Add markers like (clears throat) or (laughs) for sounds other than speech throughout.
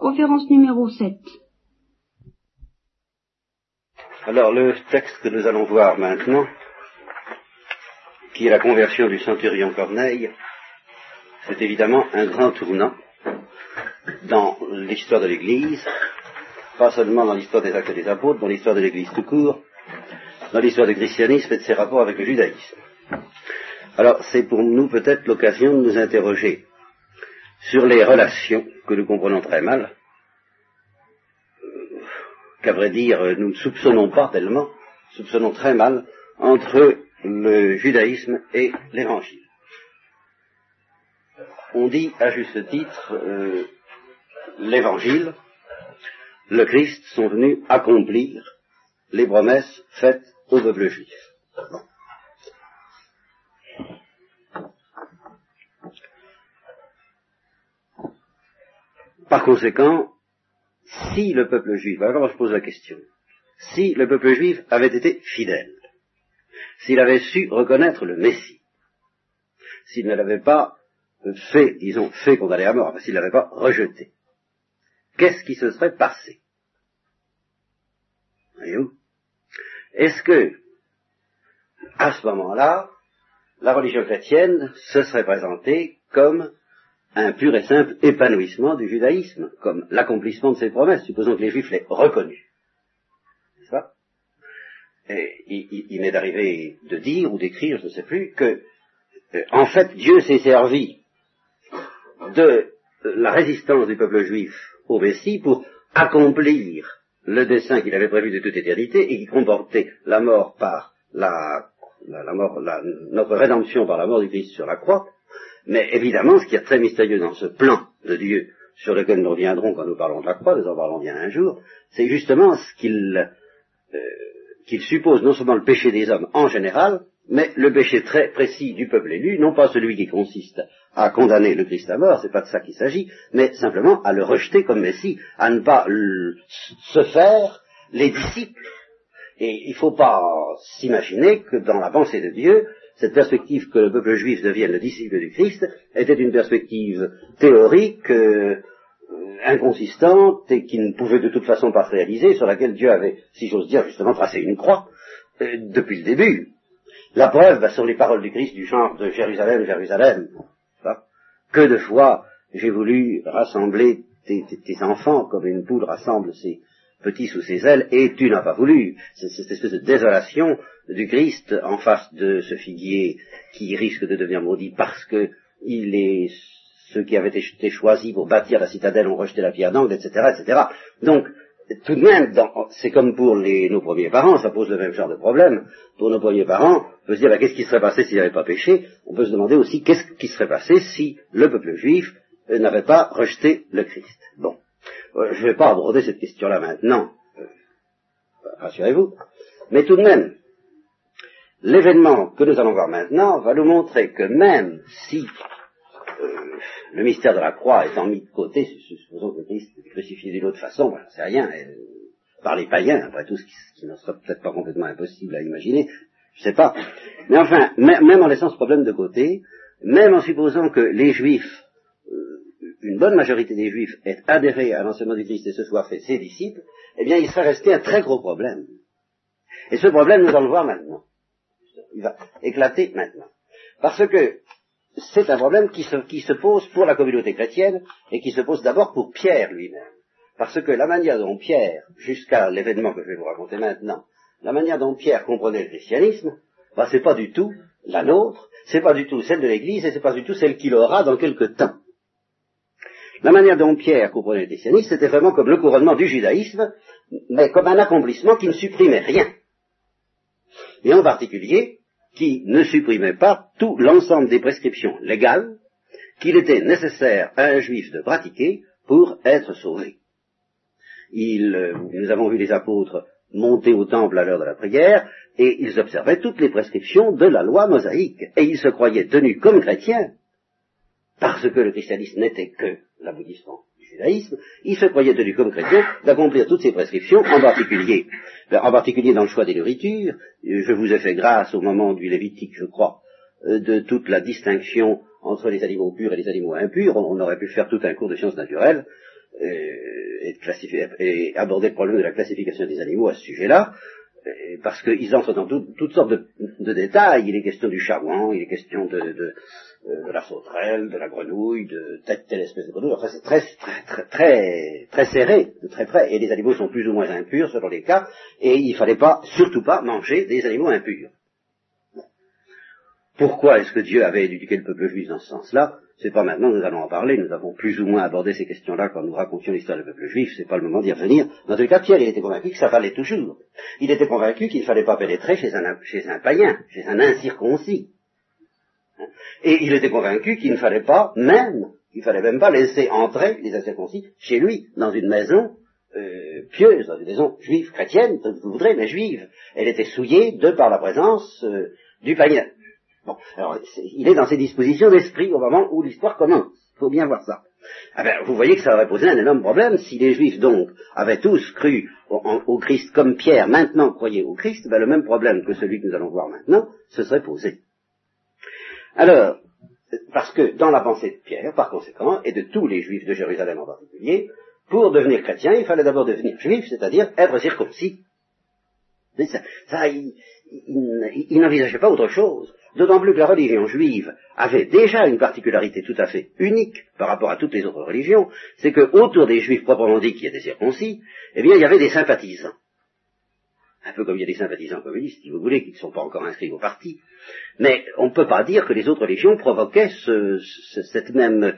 Conférence numéro 7. Alors le texte que nous allons voir maintenant, qui est la conversion du centurion Corneille, c'est évidemment un grand tournant dans l'histoire de l'Église, pas seulement dans l'histoire des actes des apôtres, dans l'histoire de l'Église tout court, dans l'histoire du christianisme et de ses rapports avec le judaïsme. Alors c'est pour nous peut-être l'occasion de nous interroger sur les relations que nous comprenons très mal, euh, qu'à vrai dire nous ne soupçonnons pas tellement, soupçonnons très mal, entre le judaïsme et l'évangile. On dit à juste titre, euh, l'évangile, le Christ sont venus accomplir les promesses faites au peuple juif. Par conséquent, si le peuple juif, alors je pose la question, si le peuple juif avait été fidèle, s'il avait su reconnaître le Messie, s'il ne l'avait pas fait, disons, fait condamner à mort, s'il ne l'avait pas rejeté, qu'est-ce qui se serait passé? Voyez-vous? Est-ce que, à ce moment-là, la religion chrétienne se serait présentée comme un pur et simple épanouissement du judaïsme, comme l'accomplissement de ses promesses, supposons que les juifs l'aient reconnu. C'est ça et il, il m'est arrivé de dire ou d'écrire, je ne sais plus, que euh, en fait Dieu s'est servi de la résistance du peuple juif au Messie pour accomplir le dessein qu'il avait prévu de toute éternité et qui comportait la mort par la, la, mort, notre rédemption par la mort du Christ sur la croix, mais évidemment, ce qui est très mystérieux dans ce plan de Dieu, sur lequel nous reviendrons quand nous parlons de la croix, nous en parlons bien un jour, c'est justement ce qu'il euh, suppose non seulement le péché des hommes en général, mais le péché très précis du peuple élu, non pas celui qui consiste à condamner le Christ à mort, c'est pas de ça qu'il s'agit, mais simplement à le rejeter comme Messie, à ne pas se faire les disciples. Et il ne faut pas s'imaginer que dans la pensée de Dieu, cette perspective que le peuple juif devienne le disciple du Christ était une perspective théorique, euh, inconsistante et qui ne pouvait de toute façon pas se réaliser, sur laquelle Dieu avait, si j'ose dire, justement tracé une croix euh, depuis le début. La preuve bah, sur les paroles du Christ du genre de Jérusalem, Jérusalem. Que de fois j'ai voulu rassembler tes, enfants comme une poule rassemble ses, petit sous ses ailes, et tu n'as pas voulu. C'est cette espèce de désolation du Christ en face de ce figuier qui risque de devenir maudit parce que il est ceux qui avaient été choisis pour bâtir la citadelle ont rejeté la pierre d'angle, etc., etc. Donc, tout de même, c'est comme pour nos premiers parents, ça pose le même genre de problème. Pour nos premiers parents, on peut se dire, bah, qu'est-ce qui serait passé s'ils n'avaient pas péché? On peut se demander aussi, qu'est-ce qui serait passé si le peuple juif n'avait pas rejeté le Christ? Bon. Euh, je ne vais pas aborder cette question-là maintenant, euh, rassurez-vous, mais tout de même, l'événement que nous allons voir maintenant va nous montrer que même si euh, le mystère de la croix étant mis de côté, supposons que Christ est crucifié d'une autre façon, ben, c'est rien, par les païens, après tout, ce qui, ne sera peut-être pas complètement impossible à imaginer, je ne sais pas. Mais enfin, même en laissant ce problème de côté, même en supposant que les Juifs une bonne majorité des Juifs aient adhéré à l'enseignement du Christ et se soient fait ses disciples, eh bien, il serait resté un très gros problème. Et ce problème, nous allons le voir maintenant. Il va éclater maintenant. Parce que c'est un problème qui se, qui se pose pour la communauté chrétienne et qui se pose d'abord pour Pierre lui-même. Parce que la manière dont Pierre, jusqu'à l'événement que je vais vous raconter maintenant, la manière dont Pierre comprenait le christianisme, bah, c'est pas du tout la nôtre, c'est pas du tout celle de l'Église et c'est pas du tout celle qu'il aura dans quelque temps. La manière dont Pierre comprenait le christianisme, c'était vraiment comme le couronnement du judaïsme, mais comme un accomplissement qui ne supprimait rien. Et en particulier, qui ne supprimait pas tout l'ensemble des prescriptions légales qu'il était nécessaire à un juif de pratiquer pour être sauvé. Euh, nous avons vu les apôtres monter au temple à l'heure de la prière, et ils observaient toutes les prescriptions de la loi mosaïque, et ils se croyaient tenus comme chrétiens, parce que le christianisme n'était que l'aboutissement du judaïsme, il se croyait tenu comme chrétien d'accomplir toutes ces prescriptions, en particulier, ben, en particulier dans le choix des nourritures. Je vous ai fait grâce au moment du Lévitique, je crois, euh, de toute la distinction entre les animaux purs et les animaux impurs. On aurait pu faire tout un cours de sciences naturelles. et, et, aborder le problème de la classification des animaux à ce sujet-là, parce qu'ils entrent dans toutes sortes de, détails. Il est question du chagouan, il est question de, de, la sauterelle, de la grenouille, de telle, telle espèce de grenouille. Enfin, c'est très, très, très, très, serré, de très près. Et les animaux sont plus ou moins impurs selon les cas, et il ne fallait pas, surtout pas, manger des animaux impurs. Pourquoi est-ce que Dieu avait éduqué le peuple juif dans ce sens-là? C'est pas maintenant, nous allons en parler, nous avons plus ou moins abordé ces questions-là quand nous racontions l'histoire du peuple juif, c'est pas le moment d'y revenir. Dans tous les cas, Pierre, il était convaincu que ça fallait toujours. Il était convaincu qu'il ne fallait pas pénétrer chez un, chez un païen, chez un incirconcis. Et il était convaincu qu'il ne fallait pas, même, il fallait même pas laisser entrer les incirconcis chez lui, dans une maison euh, pieuse, dans une maison juive, chrétienne, vous voudrez, mais juive. Elle était souillée de par la présence euh, du païen. Bon, alors, il est dans ses dispositions d'esprit au moment où l'histoire commence. Il faut bien voir ça. Ah ben, vous voyez que ça aurait posé un énorme problème si les Juifs, donc, avaient tous cru au, Christ comme Pierre maintenant croyait au Christ, ben, le même problème que celui que nous allons voir maintenant se serait posé. Alors, parce que dans la pensée de Pierre, par conséquent, et de tous les Juifs de Jérusalem en particulier, pour devenir chrétien, il fallait d'abord devenir juif, c'est-à-dire être circoncis. Ça, ça, il, n'envisageait pas autre chose. D'autant plus que la religion juive avait déjà une particularité tout à fait unique par rapport à toutes les autres religions, c'est que autour des juifs proprement dit qui étaient circoncis, eh bien il y avait des sympathisants. Un peu comme il y a des sympathisants communistes, si vous voulez, qui ne sont pas encore inscrits au parti. Mais on ne peut pas dire que les autres religions provoquaient cette même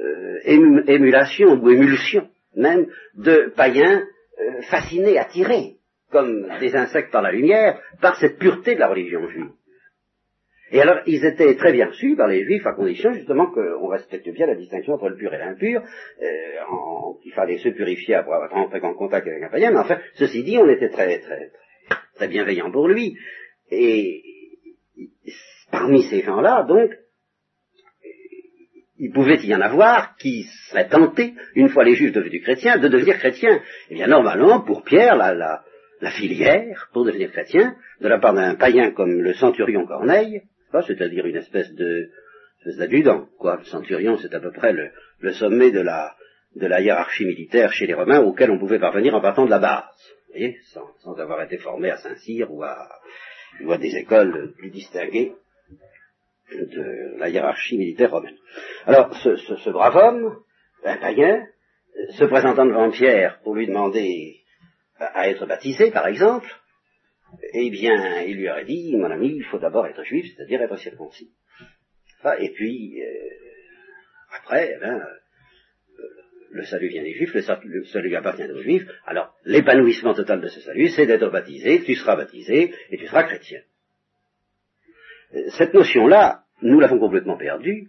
euh, émulation ou émulsion même de païens euh, fascinés, attirés, comme des insectes par la lumière, par cette pureté de la religion juive. Et alors, ils étaient très bien reçus par les juifs à condition justement qu'on respecte bien la distinction entre le pur et l'impur, euh, qu'il fallait se purifier après avoir entré en contact avec un païen, mais enfin, ceci dit, on était très, très, très bienveillant pour lui. Et parmi ces gens-là, donc, il pouvait y en avoir qui seraient tentés, une fois les juifs devenus chrétiens, de devenir chrétiens. Et bien normalement, pour Pierre, la, filière, pour devenir chrétien, de la part d'un païen comme le centurion Corneille, c'est-à-dire une espèce de d'adjudant, quoi. Le centurion, c'est à peu près le, sommet de la hiérarchie militaire chez les Romains auquel on pouvait parvenir en partant de la base, vous voyez, sans, sans avoir été formé à Saint-Cyr ou à, ou à des écoles plus distinguées de la hiérarchie militaire romaine. Alors, ce, ce, ce brave homme, un païen, se présentant devant Pierre pour lui demander à être baptisé, par exemple, eh bien, il lui aurait dit, mon ami, il faut d'abord être juif, c'est-à-dire être circoncis. et puis, euh, après, eh ben, le salut vient des juifs, le salut, appartient aux juifs, alors l'épanouissement total de ce salut, c'est d'être baptisé, tu seras baptisé, et tu seras chrétien. Euh, cette notion-là, nous l'avons complètement perdue,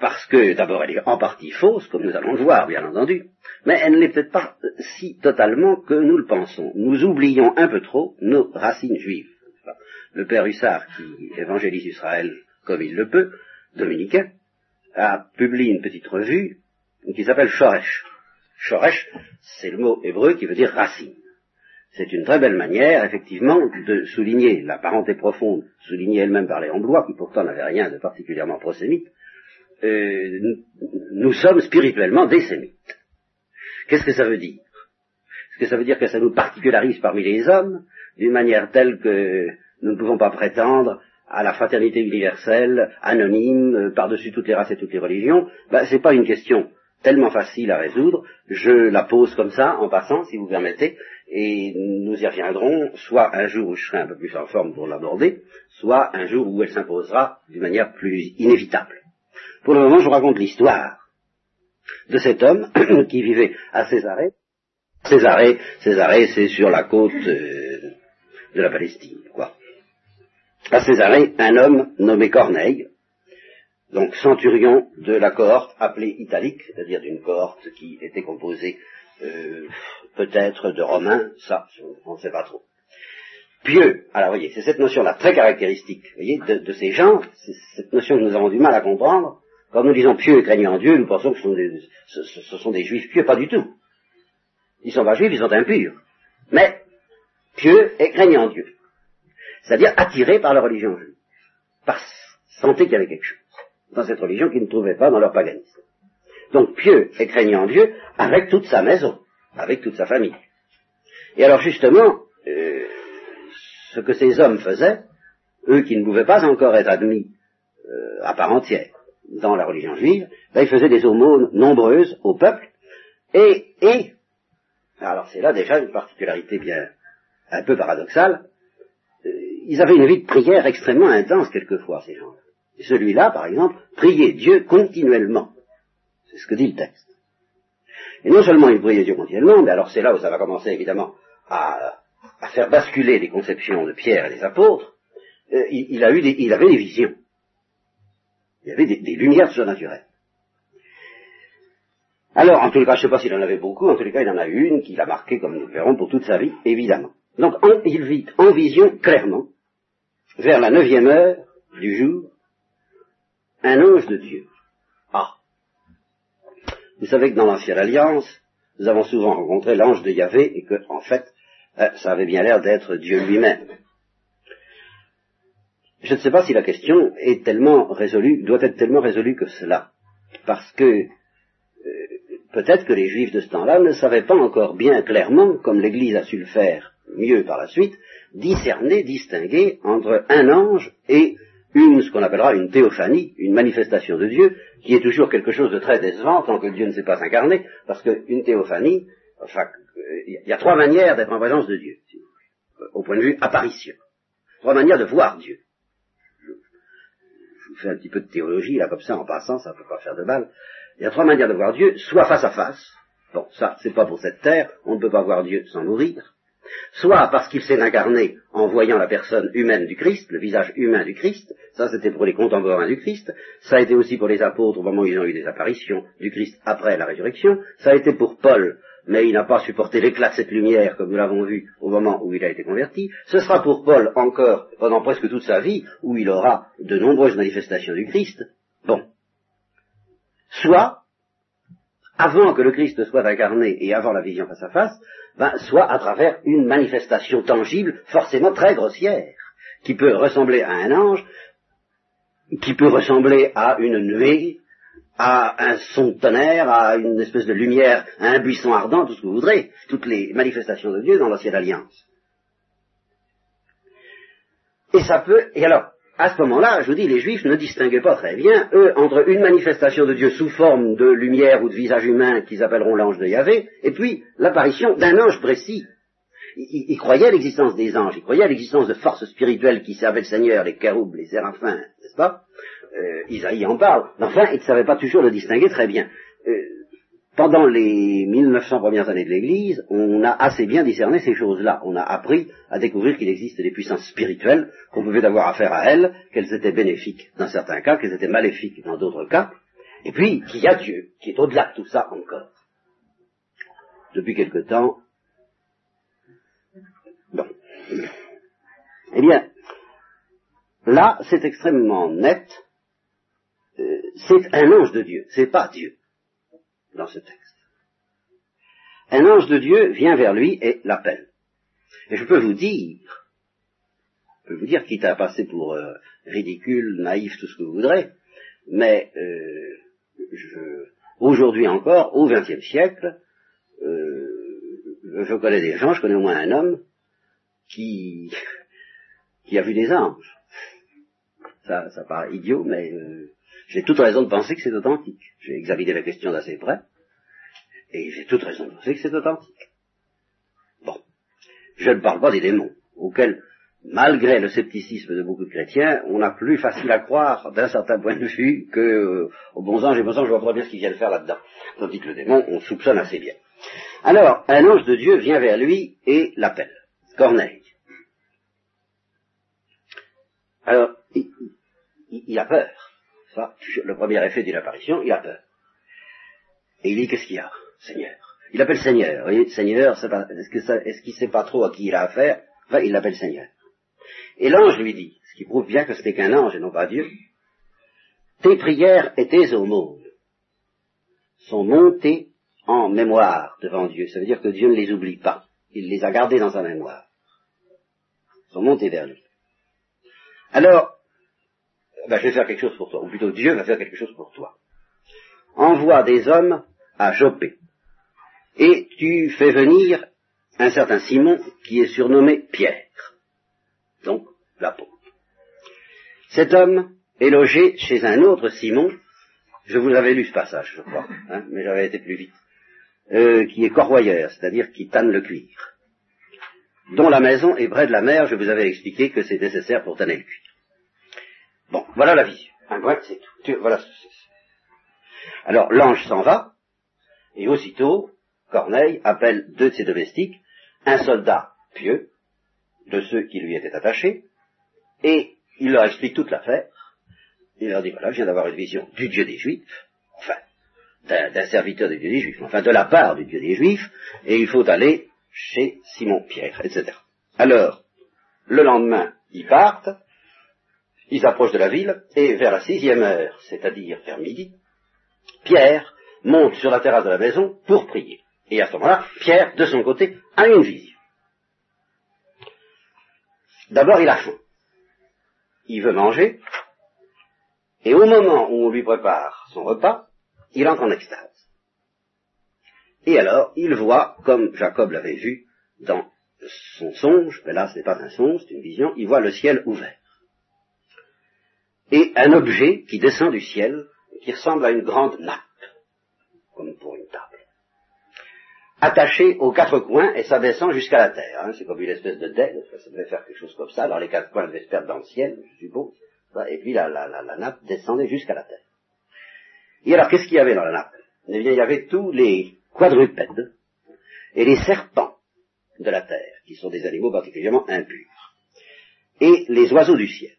parce que d'abord elle est en partie fausse, comme nous allons le voir, bien entendu, mais elle ne l'est peut-être pas si totalement que nous le pensons. Nous oublions un peu trop nos racines juives. Le père Hussard, qui évangélise Israël comme il le peut, dominicain, a publié une petite revue qui s'appelle Shoresh. Shoresh, c'est le mot hébreu qui veut dire racine. C'est une très belle manière, effectivement, de souligner la parenté profonde, soulignée elle-même par les Blois, qui pourtant n'avait rien de particulièrement prosémite, euh, nous sommes spirituellement des sémites. Qu'est-ce que ça veut dire? Est-ce que ça veut dire que ça nous particularise parmi les hommes d'une manière telle que nous ne pouvons pas prétendre à la fraternité universelle, anonyme, euh, par-dessus toutes les races et toutes les religions? Ben, Ce n'est pas une question tellement facile à résoudre. Je la pose comme ça, en passant, si vous permettez, et nous y reviendrons, soit un jour où je serai un peu plus en forme pour l'aborder, soit un jour où elle s'imposera d'une manière plus inévitable. Pour le moment, je vous raconte l'histoire de cet homme (coughs) qui vivait à Césarée. Césarée, Césarée, c'est sur la côte euh, de la Palestine, quoi. À Césarée, un homme nommé Corneille, donc centurion de la cohorte appelée italique, c'est-à-dire d'une cohorte qui était composée euh, peut-être de Romains, ça, on ne sait pas trop. Pieux, alors voyez, c'est cette notion-là très caractéristique, voyez, de, ces gens, c'est cette notion que nous avons du mal à comprendre, quand nous disons pieux et craignant Dieu, nous pensons que ce sont, des, ce, sont des juifs pieux, pas du tout. Ils sont pas juifs, ils sont impurs. Mais pieux et craignant Dieu. C'est-à-dire attirés par la religion juive. Par sentir qu'il y avait quelque chose dans cette religion qu'ils ne trouvaient pas dans leur paganisme. Donc pieux et craignant Dieu avec toute sa maison, avec toute sa famille. Et alors justement, euh, ce que ces hommes faisaient, eux qui ne pouvaient pas encore être admis euh, à part entière dans la religion juive, ben, ils faisaient des aumônes nombreuses au peuple, et, et alors c'est là déjà une particularité bien un peu paradoxale, euh, ils avaient une vie de prière extrêmement intense quelquefois, ces gens-là. Celui-là, par exemple, priait Dieu continuellement. C'est ce que dit le texte. Et non seulement il priait Dieu continuellement, mais alors c'est là où ça va commencer évidemment à, faire basculer les conceptions de Pierre et des apôtres, euh, il, avait des visions. Il avait des, lumières surnaturelles. Alors, en tout cas, je ne sais pas s'il en avait beaucoup, en tous les cas, il en a une qui l'a marqué, comme nous le verrons, pour toute sa vie, évidemment. Donc, il vit en vision, clairement, vers la neuvième heure du jour, un ange de Dieu. Ah Vous savez que dans l'Ancienne Alliance, nous avons souvent rencontré l'ange de Yahvé et que, en fait, euh, ça avait bien l'air d'être Dieu lui-même. Je ne sais pas si la question est tellement résolue, doit être tellement résolue que cela. Parce que euh, peut-être que les juifs de ce temps-là ne savaient pas encore bien clairement, comme l'Église a su le faire mieux par la suite, discerner, distinguer entre un ange et une, ce qu'on appellera une théophanie, une manifestation de Dieu, qui est toujours quelque chose de très décevant tant que Dieu ne s'est pas incarné, parce qu'une théophanie, enfin, il y a trois manières d'être en présence de Dieu, au point de vue apparition. Trois manières de voir Dieu fais un petit peu de théologie, là, comme ça, en passant, ça ne peut pas faire de mal. Il y a trois manières de voir Dieu, soit face à face, bon, ça, c'est pas pour cette terre, on ne peut pas voir Dieu sans mourir, soit parce qu'il s'est incarné en voyant la personne humaine du Christ, le visage humain du Christ, ça c'était pour les contemporains du Christ, ça a été aussi pour les apôtres au moment où ils ont eu des apparitions du Christ après la résurrection, ça a été pour Paul mais il n'a pas supporté l'éclat de cette lumière, comme nous l'avons vu au moment où il a été converti. Ce sera pour Paul encore pendant presque toute sa vie, où il aura de nombreuses manifestations du Christ. Bon. Soit, avant que le Christ soit incarné et avant la vision face à face, ben, soit à travers une manifestation tangible, forcément très grossière, qui peut ressembler à un ange, qui peut ressembler à une nuée, à un son de tonnerre, à une espèce de lumière, à un buisson ardent, tout ce que vous voudrez, toutes les manifestations de Dieu dans l'ancienne alliance. Et ça peut, et alors, à ce moment-là, je vous dis, les juifs ne distinguaient pas très bien, eux, entre une manifestation de Dieu sous forme de lumière ou de visage humain qu'ils appelleront l'ange de Yahvé, et puis l'apparition d'un ange précis. Ils, croyaient à l'existence des anges, ils croyaient à l'existence de forces spirituelles qui servaient le Seigneur, les caroubes, les séraphins, n'est-ce pas? Euh, Isaïe en parle, mais enfin, il ne savait pas toujours le distinguer très bien. Euh, pendant les 1900 premières années de l'Église, on a assez bien discerné ces choses-là. On a appris à découvrir qu'il existe des puissances spirituelles, qu'on pouvait avoir affaire à elles, qu'elles étaient bénéfiques dans certains cas, qu'elles étaient maléfiques dans d'autres cas, et puis qu'il y a Dieu, qui est au-delà de tout ça encore. Depuis quelque temps, bon. Eh bien, là, c'est extrêmement net euh, c'est un ange de Dieu, c'est pas Dieu dans ce texte. Un ange de Dieu vient vers lui et l'appelle. Et je peux vous dire, je peux vous dire, quitte à passer pour euh, ridicule, naïf, tout ce que vous voudrez, mais euh, aujourd'hui encore, au XXe siècle, je connais des gens, je connais au moins un homme qui, (laughs) qui a vu des anges. Ça, ça paraît idiot, mais j'ai toute raison de penser que c'est authentique. J'ai examiné la question d'assez près, et j'ai toute raison de penser que c'est authentique. Bon. Je ne parle pas des démons, auxquels, malgré le scepticisme de beaucoup de chrétiens, on a plus facile à croire d'un certain point de vue que euh, aux bons anges et bons anges, je vois pas bien ce qu'ils viennent faire là-dedans. Tandis que le démon, on soupçonne assez bien. Alors, un ange de Dieu vient vers lui et l'appelle. Corneille. Alors, il a peur le premier effet d'une apparition, il a peur. Et il dit, qu'est-ce qu'il y a Seigneur? Il appelle Seigneur. Vous voyez, Seigneur, est-ce qu'il ne sait pas trop à qui il a affaire? Enfin, il l'appelle Seigneur. Et l'ange lui dit, ce qui prouve bien que c'était qu'un ange et non pas Dieu, tes prières et tes aumônes sont montées en mémoire devant Dieu. Ça veut dire que Dieu ne les oublie pas. Il les a gardées dans sa mémoire. sont montées vers lui. Alors, je vais faire quelque chose pour toi, ou plutôt Dieu va faire quelque chose pour toi. envoie des hommes à Jopé. Et tu fais venir un certain Simon qui est surnommé Pierre. Donc, l'apôtre. Cet homme est logé chez un autre Simon, je vous avais lu ce passage, je crois, hein, mais j'avais été plus vite, euh, qui est corroyeur, c'est-à-dire qui tanne le cuir, dont la maison est près de la mer, je vous avais expliqué que c'est nécessaire pour tanner le cuir. Bon, voilà la vision. Un c'est tout. Voilà. Alors l'ange s'en va, et aussitôt, Corneille appelle deux de ses domestiques, un soldat pieux, de ceux qui lui étaient attachés, et il leur explique toute l'affaire. Il leur dit, voilà, je viens d'avoir une vision du Dieu des Juifs, enfin, d'un serviteur du Dieu des Juifs, enfin, de la part du Dieu des Juifs, et il faut aller chez Simon-Pierre, etc. Alors, le lendemain, ils partent, ils approchent de la ville, et vers la sixième heure, c'est-à-dire vers midi, Pierre monte sur la terrasse de la maison pour prier. Et à ce moment-là, Pierre, de son côté, a une vision. D'abord, il a faim. Il veut manger. Et au moment où on lui prépare son repas, il entre en extase. Et alors, il voit, comme Jacob l'avait vu dans son songe, mais là ce n'est pas un songe, c'est une vision, il voit le ciel ouvert. Et un objet qui descend du ciel, qui ressemble à une grande nappe, comme pour une table attaché aux quatre coins et ça descend jusqu'à la terre. Hein. C'est comme une espèce de dette, ça devait faire quelque chose comme ça. Alors les quatre coins devaient se perdre dans le ciel, je suppose. Et puis la, nappe descendait jusqu'à la terre. Et alors qu'est-ce qu'il y avait dans la nappe? Eh bien il y avait tous les quadrupèdes et les serpents de la terre, qui sont des animaux particulièrement impurs, et les oiseaux du ciel.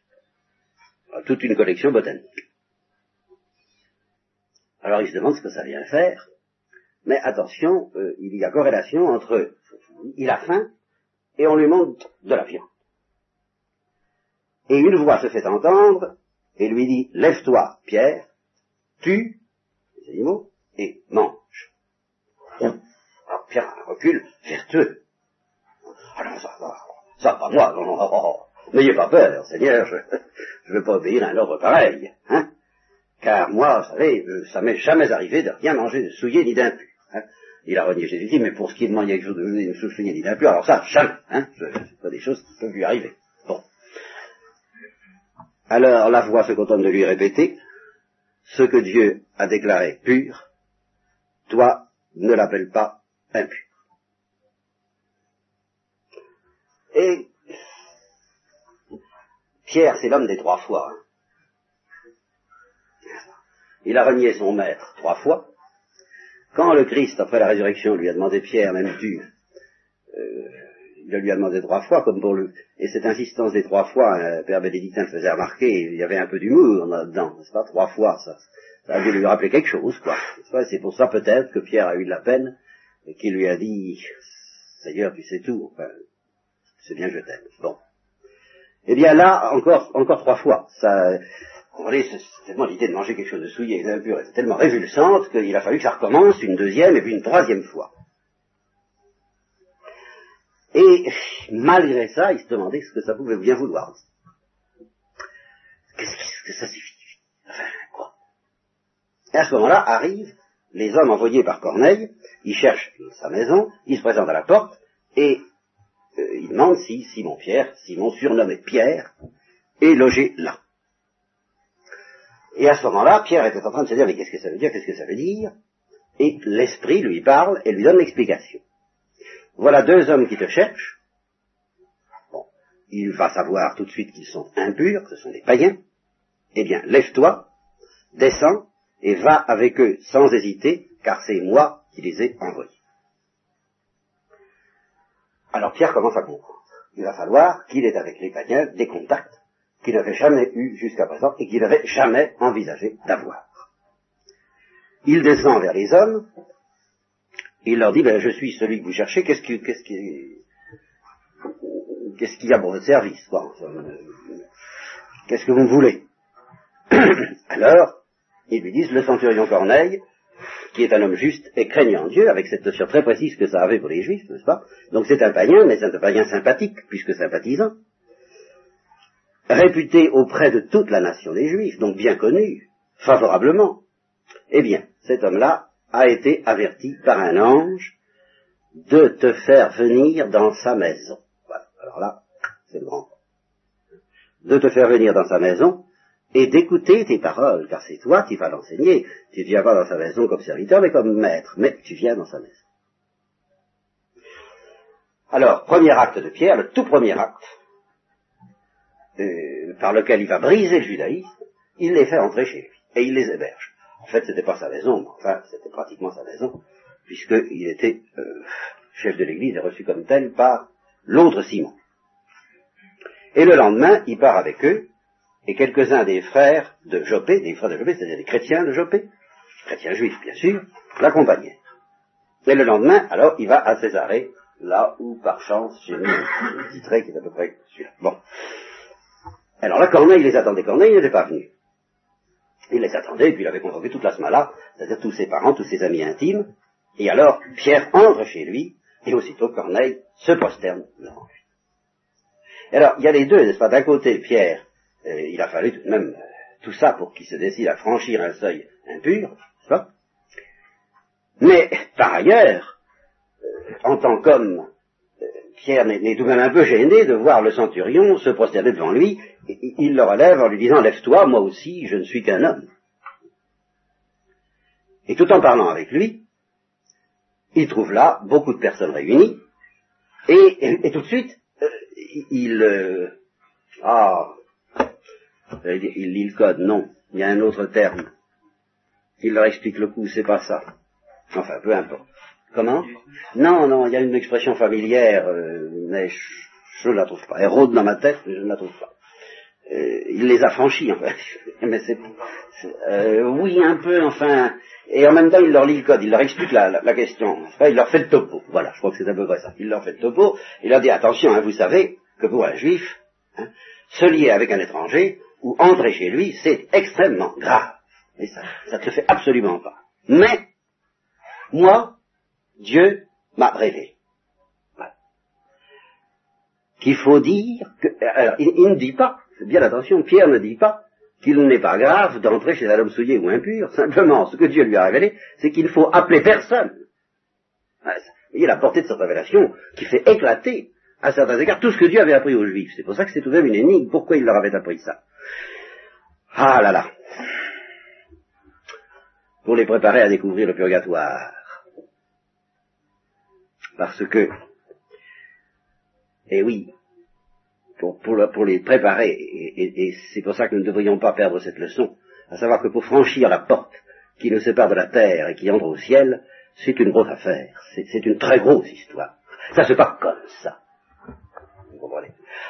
Toute une collection botanique. Alors il se demande ce que ça vient faire. Mais attention, euh, il y a corrélation entre il a faim et on lui montre de la viande. Et une voix se fait entendre et lui dit Lève-toi, Pierre, tue les animaux et mange. Alors Pierre recule vertueux. Non, ça va, ça pas moi, non, non, oh. N'ayez pas peur, Seigneur, je ne veux pas obéir à un ordre pareil. Hein car moi, vous savez, euh, ça m'est jamais arrivé de rien manger de souillé ni d'impur. Hein. Il a renié Jésus-Christ, mais pour ce qui est de manger quelque chose de souillé ni d'impur, alors ça, jamais. Hein. C'est pas des choses qui peuvent lui arriver. Bon. Alors la voix se contente de lui répéter, ce que Dieu a déclaré pur, toi ne l'appelle pas impur. Et Pierre, c'est l'homme des trois fois. Hein. Il a renié son maître trois fois. Quand le Christ, après la résurrection, lui a demandé Pierre, même tu euh, il lui a demandé trois fois, comme pour le... Et cette insistance des trois fois, hein, Père Bénédictin le faisait remarquer, il y avait un peu d'humour là-dedans, n'est-ce pas? Trois fois, ça, ça a dû lui rappeler quelque chose, quoi. C'est pour ça peut-être que Pierre a eu de la peine, et qu'il lui a dit, Seigneur, tu sais tout, enfin, c'est bien, je t'aime. Bon. Eh bien là, encore, encore trois fois. Ça, c'est tellement l'idée de manger quelque chose de souillé et d'impur était tellement révulsante qu'il a fallu que ça recommence une deuxième et puis une troisième fois. Et malgré ça, il se demandait ce que ça pouvait bien vouloir. Qu'est-ce que ça signifie? Enfin, quoi? Et à ce moment-là arrivent les hommes envoyés par Corneille, ils cherchent sa maison, ils se présentent à la porte, et euh, ils demandent si Simon Pierre, Simon surnommé Pierre, est logé là. Et à ce moment-là, Pierre était en train de se dire, mais qu'est-ce que ça veut dire, qu'est-ce que ça veut dire? Et l'Esprit lui parle et lui donne l'explication. Voilà deux hommes qui te cherchent. Bon, il va savoir tout de suite qu'ils sont impurs, que ce sont des païens. Eh bien, lève-toi, descends, et va avec eux sans hésiter, car c'est moi qui les ai envoyés. Alors Pierre commence à comprendre. Il va falloir qu'il ait avec les païens des contacts qu'il n'avait jamais eu jusqu'à présent et qu'il n'avait jamais envisagé d'avoir. Il descend vers les hommes, il leur dit, ben, je suis celui que vous cherchez, qu'est-ce qui, qu'est-ce qui, qu'est-ce qu'il y a pour votre service? Qu'est-ce que vous voulez? (clears throat) Alors, ils lui disent, le centurion Corneille, qui est un homme juste et craignant Dieu, avec cette notion très précise que ça avait pour les juifs, n'est-ce pas? Donc c'est un païen, mais c'est un païen sympathique, puisque sympathisant réputé auprès de toute la nation des Juifs, donc bien connu, favorablement. Eh bien, cet homme-là a été averti par un ange de te faire venir dans sa maison. Voilà. Alors là, c'est le grand. De te faire venir dans sa maison et d'écouter tes paroles, car c'est toi qui vas l'enseigner. Tu ne viens pas dans sa maison comme serviteur, mais comme maître, mais tu viens dans sa maison. Alors, premier acte de Pierre, le tout premier acte, euh, par lequel il va briser le judaïsme, il les fait entrer chez lui, et il les héberge. En fait, c'était pas sa maison, mais enfin, c'était pratiquement sa maison, puisqu'il était euh, chef de l'église et reçu comme tel par l'autre Simon. Et le lendemain, il part avec eux, et quelques-uns des frères de Jopé, des frères de Jopé, c'est-à-dire des chrétiens de Jopé, chrétiens juifs bien sûr, l'accompagnaient. Et le lendemain, alors, il va à Césarée, là où, par chance, j'ai mis le titre qui est à peu près celui-là. Bon. Alors là, Corneille les attendait. Corneille n'était pas venu. Il les attendait, et puis il avait convoqué toute la semaine-là, c'est-à-dire tous ses parents, tous ses amis intimes. Et alors, Pierre entre chez lui, et aussitôt Corneille se prosterne devant lui. Et alors, il y a les deux, n'est-ce pas? D'un côté, Pierre, euh, il a fallu tout de même euh, tout ça pour qu'il se décide à franchir un seuil impur, pas? Mais, par ailleurs, euh, en tant qu'homme, Pierre n'est tout de même un peu gêné de voir le centurion se prosterner devant lui. Il le relève en lui disant Lève-toi, moi aussi, je ne suis qu'un homme. Et tout en parlant avec lui, il trouve là beaucoup de personnes réunies, et, tout de suite, euh, il... Euh, ah, il lit le code, non, il y a un autre terme. Il leur explique le coup, c'est pas ça. Enfin, peu importe. Comment? Non, non, il y a une expression familière, euh, mais je ne la trouve pas. Elle rôde dans ma tête, mais je ne la trouve pas. Euh, il les a franchis, en fait. (laughs) mais c'est, euh, oui, un peu, enfin. Et en même temps, il leur lit le code, il leur explique la, question. il leur fait le topo. Voilà, je crois que c'est à peu près ça. Il leur fait le topo. Il leur dit attention, hein, vous savez que pour un juif, hein, se lier avec un étranger ou entrer chez lui, c'est extrêmement grave. Et ça, ça ne se fait absolument pas. Mais, moi, Dieu m'a révélé. Qu'il faut dire que, alors, il, ne dit pas, bien attention, Pierre ne dit pas qu'il n'est pas grave d'entrer chez un homme souillé ou impur, simplement, ce que Dieu lui a révélé, c'est qu'il faut appeler personne. Vous voyez la portée de cette révélation qui fait éclater, à certains égards, tout ce que Dieu avait appris aux Juifs. C'est pour ça que c'est tout de même une énigme. Pourquoi il leur avait appris ça? Ah là là Pour les préparer à découvrir le purgatoire. Parce que, et eh oui, pour, pour, les préparer, et, c'est pour ça que nous ne devrions pas perdre cette leçon, à savoir que pour franchir la porte qui nous sépare de la terre et qui entre au ciel, c'est une grosse affaire, c'est une très grosse histoire. Ça se passe comme ça.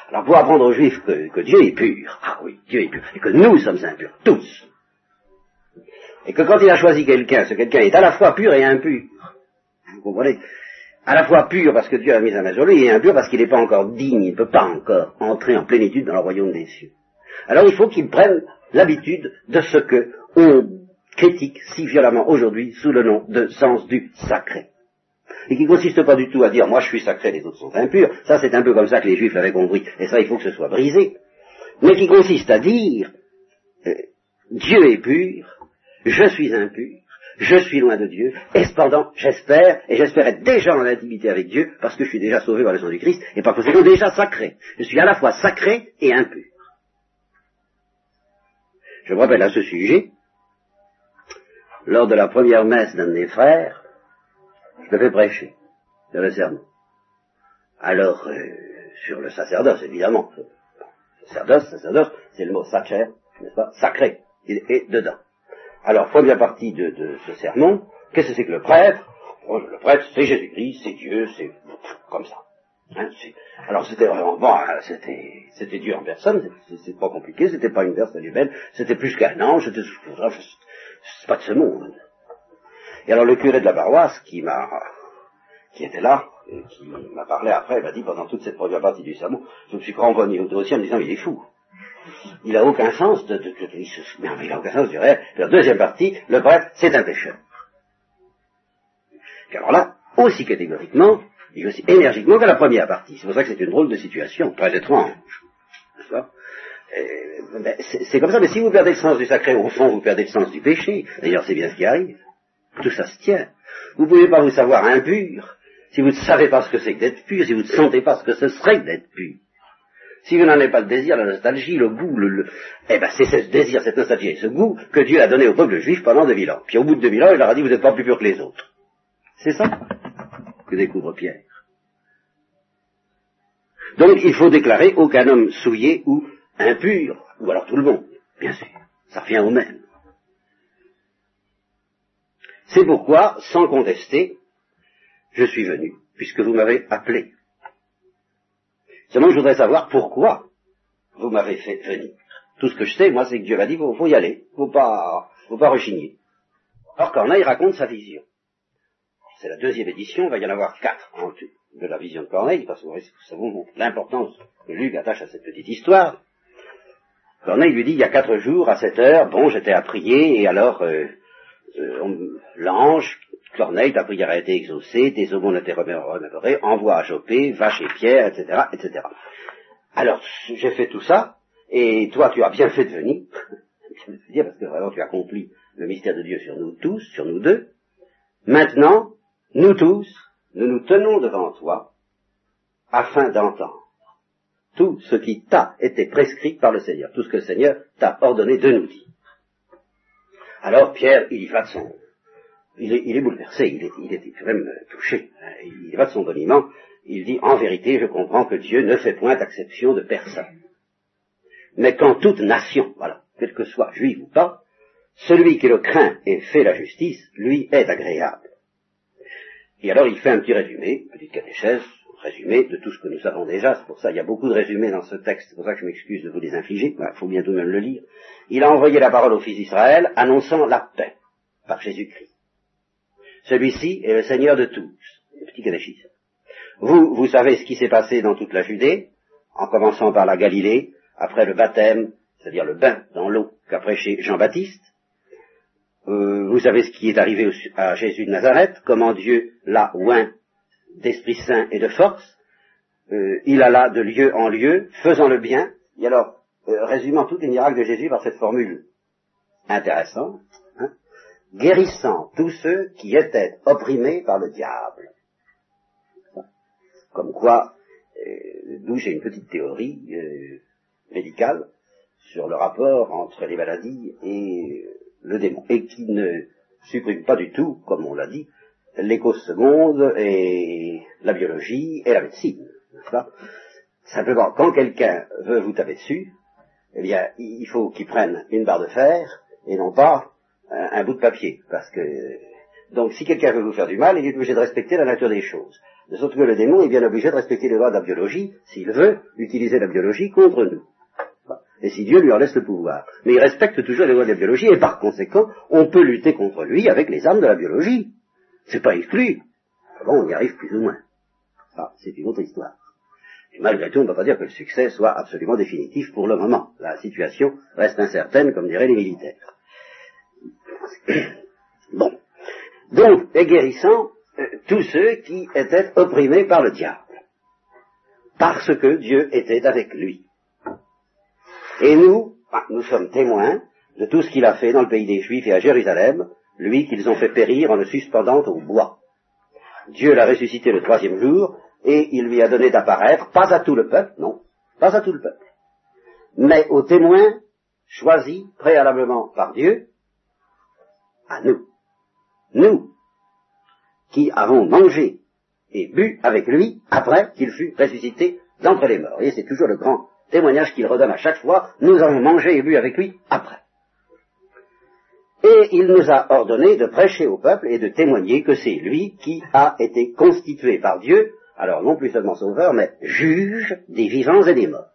Alors pour apprendre aux Juifs que, Dieu est pur, ah oui, Dieu est pur, et que nous sommes impurs, tous, et que quand il a choisi quelqu'un, ce quelqu'un est à la fois pur et impur, vous comprenez à la fois pur parce que Dieu a mis sa main sur lui, et impur parce qu'il n'est pas encore digne, il ne peut pas encore entrer en plénitude dans le royaume des cieux. Alors il faut qu'il prenne l'habitude de ce que on critique si violemment aujourd'hui sous le nom de sens du sacré. Et qui consiste pas du tout à dire moi je suis sacré, les autres sont impurs, ça c'est un peu comme ça que les juifs l'avaient compris, et ça il faut que ce soit brisé, mais qui consiste à dire euh, Dieu est pur, je suis impur, je suis loin de Dieu, et cependant, j'espère, et j'espère être déjà en intimité avec Dieu, parce que je suis déjà sauvé par le sang du Christ, et par conséquent déjà sacré. Je suis à la fois sacré et impur. Je me rappelle à ce sujet, lors de la première messe d'un de mes frères, je devais prêcher, de le sermon. Alors, euh, sur le sacerdoce, évidemment. Sacerdoce, sacerdoce, c'est le mot sacré, n'est-ce pas? Sacré. Il est dedans. Alors, première partie de, ce sermon, qu'est-ce que c'est que le prêtre? Oh, Le prêtre, c'est Jésus-Christ, c'est Dieu, c'est comme ça. Hein, alors c'était vraiment bon, c'était c'était Dieu en personne, c'est pas compliqué, c'était pas une personne humaine, c'était plus qu'un ange, c'était pas de ce monde. Et alors le curé de la paroisse qui m'a qui était là, et qui m'a parlé après, m'a dit pendant toute cette première partie du sermon, je me suis cramponné au dossier en me disant il est fou. Il n'a aucun sens de, de, il n'a aucun sens du réel. La deuxième partie, le prêtre, c'est un pécheur. alors là, aussi catégoriquement, et aussi énergiquement que la première partie. C'est pour ça que c'est une drôle de situation, très étrange. Ben, c'est comme ça, mais si vous perdez le sens du sacré, au fond, vous perdez le sens du péché. D'ailleurs, c'est bien ce qui arrive. Tout ça se tient. Vous ne pouvez pas vous savoir impur si vous ne savez pas ce que c'est que d'être pur, si vous ne sentez pas ce que ce serait que d'être pur. Si vous n'en avez pas le désir, la nostalgie, le goût, le, eh ben c'est ce désir, cette nostalgie et ce goût que Dieu a donné au peuple juif pendant 2000 ans. Puis au bout de 2000 ans, il leur a dit, vous n'êtes pas plus pur que les autres. C'est ça que découvre Pierre. Donc il faut déclarer aucun homme souillé ou impur, ou alors tout le monde, bien sûr. Ça revient au même. C'est pourquoi, sans contester, je suis venu, puisque vous m'avez appelé. Seulement, je voudrais savoir pourquoi vous m'avez fait venir. Tout ce que je sais, moi, c'est que Dieu m'a dit, faut, faut y aller, faut pas, faut pas rechigner. Alors Corneille raconte sa vision. C'est la deuxième édition, il va y en avoir quatre en tout de la vision de Corneille, parce que vous savez l'importance que Luc attache à cette petite histoire. Corneille lui dit, il y a quatre jours, à cette heure, bon, j'étais à prier, et alors, euh, euh, l'ange, Corneille, ta prière a été exaucée, tes aumônes ont été remémorées, envoie à Jopé, va chez Pierre, etc., etc. Alors, j'ai fait tout ça, et toi, tu as bien fait de venir, (laughs) dire parce que vraiment tu accomplis le mystère de Dieu sur nous tous, sur nous deux. Maintenant, nous tous, nous nous tenons devant toi, afin d'entendre tout ce qui t'a été prescrit par le Seigneur, tout ce que le Seigneur t'a ordonné de nous dire. Alors Pierre, il y va de son... Il est, bouleversé, il est, il même touché. Il y va de son boniment. Il dit, en vérité, je comprends que Dieu ne fait point exception de personne. Mais quand toute nation, voilà, quelle que soit juive ou pas, celui qui le craint et fait la justice, lui est agréable. Et alors il fait un petit résumé, petite catéchèse, résumé de tout ce que nous savons déjà, c'est pour ça qu'il y a beaucoup de résumés dans ce texte, c'est pour ça que je m'excuse de vous les infliger, il faut bientôt même le lire. Il a envoyé la parole aux fils d'Israël, annonçant la paix par Jésus-Christ. Celui-ci est le Seigneur de tous. Petit catéchisme. Vous, vous savez ce qui s'est passé dans toute la Judée, en commençant par la Galilée, après le baptême, c'est-à-dire le bain dans l'eau qu'après chez Jean-Baptiste. Euh, vous savez ce qui est arrivé à Jésus de Nazareth, comment Dieu l'a oint d'Esprit Saint et de force. Euh, il alla de lieu en lieu, faisant le bien. Et alors, euh, résumant tous les miracles de Jésus par cette formule intéressante, hein, guérissant tous ceux qui étaient opprimés par le diable. Comme quoi, euh, d'où j'ai une petite théorie médicale sur le rapport entre les maladies et le démon, et qui ne supprime pas du tout, comme on l'a dit, l'éco-seconde et la biologie et la médecine. Simplement, quand quelqu'un veut vous taper dessus, eh bien, il faut qu'il prenne une barre de fer et non pas un, bout de papier. Parce que, donc, si quelqu'un veut vous faire du mal, il est obligé de respecter la nature des choses. De sorte que le démon est bien obligé de respecter les lois de la biologie s'il veut utiliser la biologie contre nous. Et si Dieu lui en laisse le pouvoir. Mais il respecte toujours les lois de la biologie et par conséquent, on peut lutter contre lui avec les armes de la biologie. C'est pas exclu. Bon, on y arrive plus ou moins. Ça, c'est une autre histoire. Et malgré tout, on ne peut pas dire que le succès soit absolument définitif pour le moment. La situation reste incertaine, comme diraient les militaires. (coughs) Bon. Donc, et guérissant euh, tous ceux qui étaient opprimés par le diable. Parce que Dieu était avec lui. Et nous, ah, nous sommes témoins de tout ce qu'il a fait dans le pays des Juifs et à Jérusalem, lui qu'ils ont fait périr en le suspendant au bois. Dieu l'a ressuscité le troisième jour, et il lui a donné d'apparaître, pas à tout le peuple, non, pas à tout le peuple, mais aux témoins choisis préalablement par Dieu, à nous. Nous, qui avons mangé et bu avec lui après qu'il fut ressuscité d'entre les morts. Et c'est toujours le grand témoignage qu'il redonne à chaque fois, nous avons mangé et bu avec lui après. Et il nous a ordonné de prêcher au peuple et de témoigner que c'est lui qui a été constitué par Dieu, alors non plus seulement sauveur, mais juge des vivants et des morts.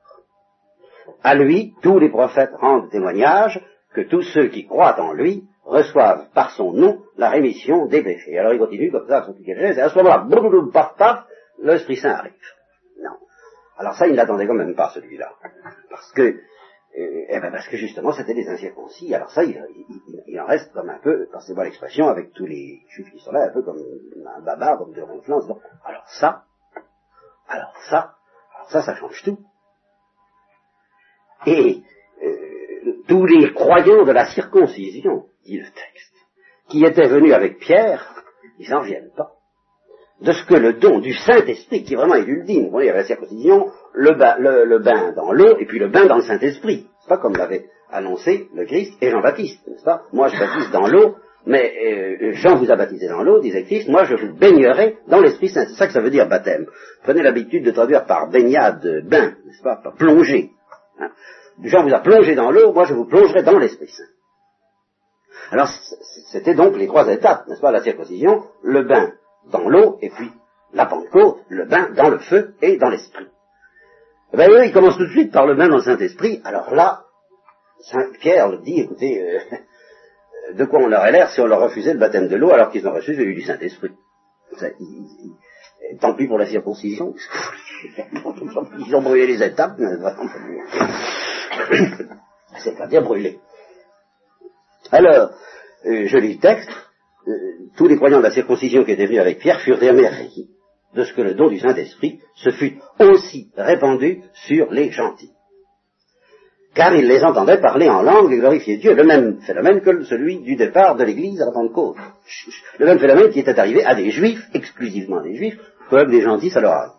À lui, tous les prophètes rendent témoignage que tous ceux qui croient en lui reçoivent par son nom la rémission des péchés. Alors il continue comme ça, son et à ce moment-là, boum, paf, paf, l'Esprit Saint arrive. Non. Alors ça, il n'attendait quand même pas celui-là. Parce que euh, eh ben parce que justement c'était des incirconcis. Alors ça, il, en reste comme un peu, passez-moi l'expression, avec tous les juifs qui sont là, un peu comme un baba, comme de ronflants. Alors ça, alors ça, alors ça, ça change tout. Et euh, tous les croyants de la circoncision, dit le texte, qui étaient venus avec Pierre, ils n'en viennent pas. De ce que le don du Saint-Esprit, qui vraiment est ultime, vous voyez, la circoncision, le bain, dans l'eau, et puis le bain dans le Saint-Esprit. C'est pas comme l'avait annoncé le Christ et Jean-Baptiste, n'est-ce pas? Moi, je baptise dans l'eau, mais euh, Jean vous a baptisé dans l'eau, disait Christ, moi je vous baignerai dans l'Esprit Saint. C'est ça que ça veut dire baptême. Prenez l'habitude de traduire par baignade, bain, n'est-ce pas? Par plonger. Hein. Jean vous a plongé dans l'eau, moi je vous plongerai dans l'Esprit Saint. Alors c'était donc les trois étapes, n'est-ce pas? La circoncision, le bain dans l'eau, et puis la Pentecôte, le bain dans le feu et dans l'Esprit. Eh bien eux, ils tout de suite par le dans le Saint-Esprit, alors là, Saint Pierre le dit, écoutez, euh, de quoi on aurait l'air si on leur refusait le baptême de l'eau alors qu'ils ont reçu celui du Saint-Esprit Tant pis pour la circoncision. (laughs) Ils ont brûlé les étapes, (coughs) c'est pas bien brûlé. Alors, euh, je lis le texte, euh, tous les croyants de la circoncision qui étaient venus avec Pierre furent émerveillés de ce que le don du Saint-Esprit se fût aussi répandu sur les gentils car il les entendait parler en langue et glorifier Dieu, le même phénomène que celui du départ de l'Église à la Pentecôte. Le même phénomène qui était arrivé à des juifs, exclusivement des juifs, comme des gentils, ça leur arrive.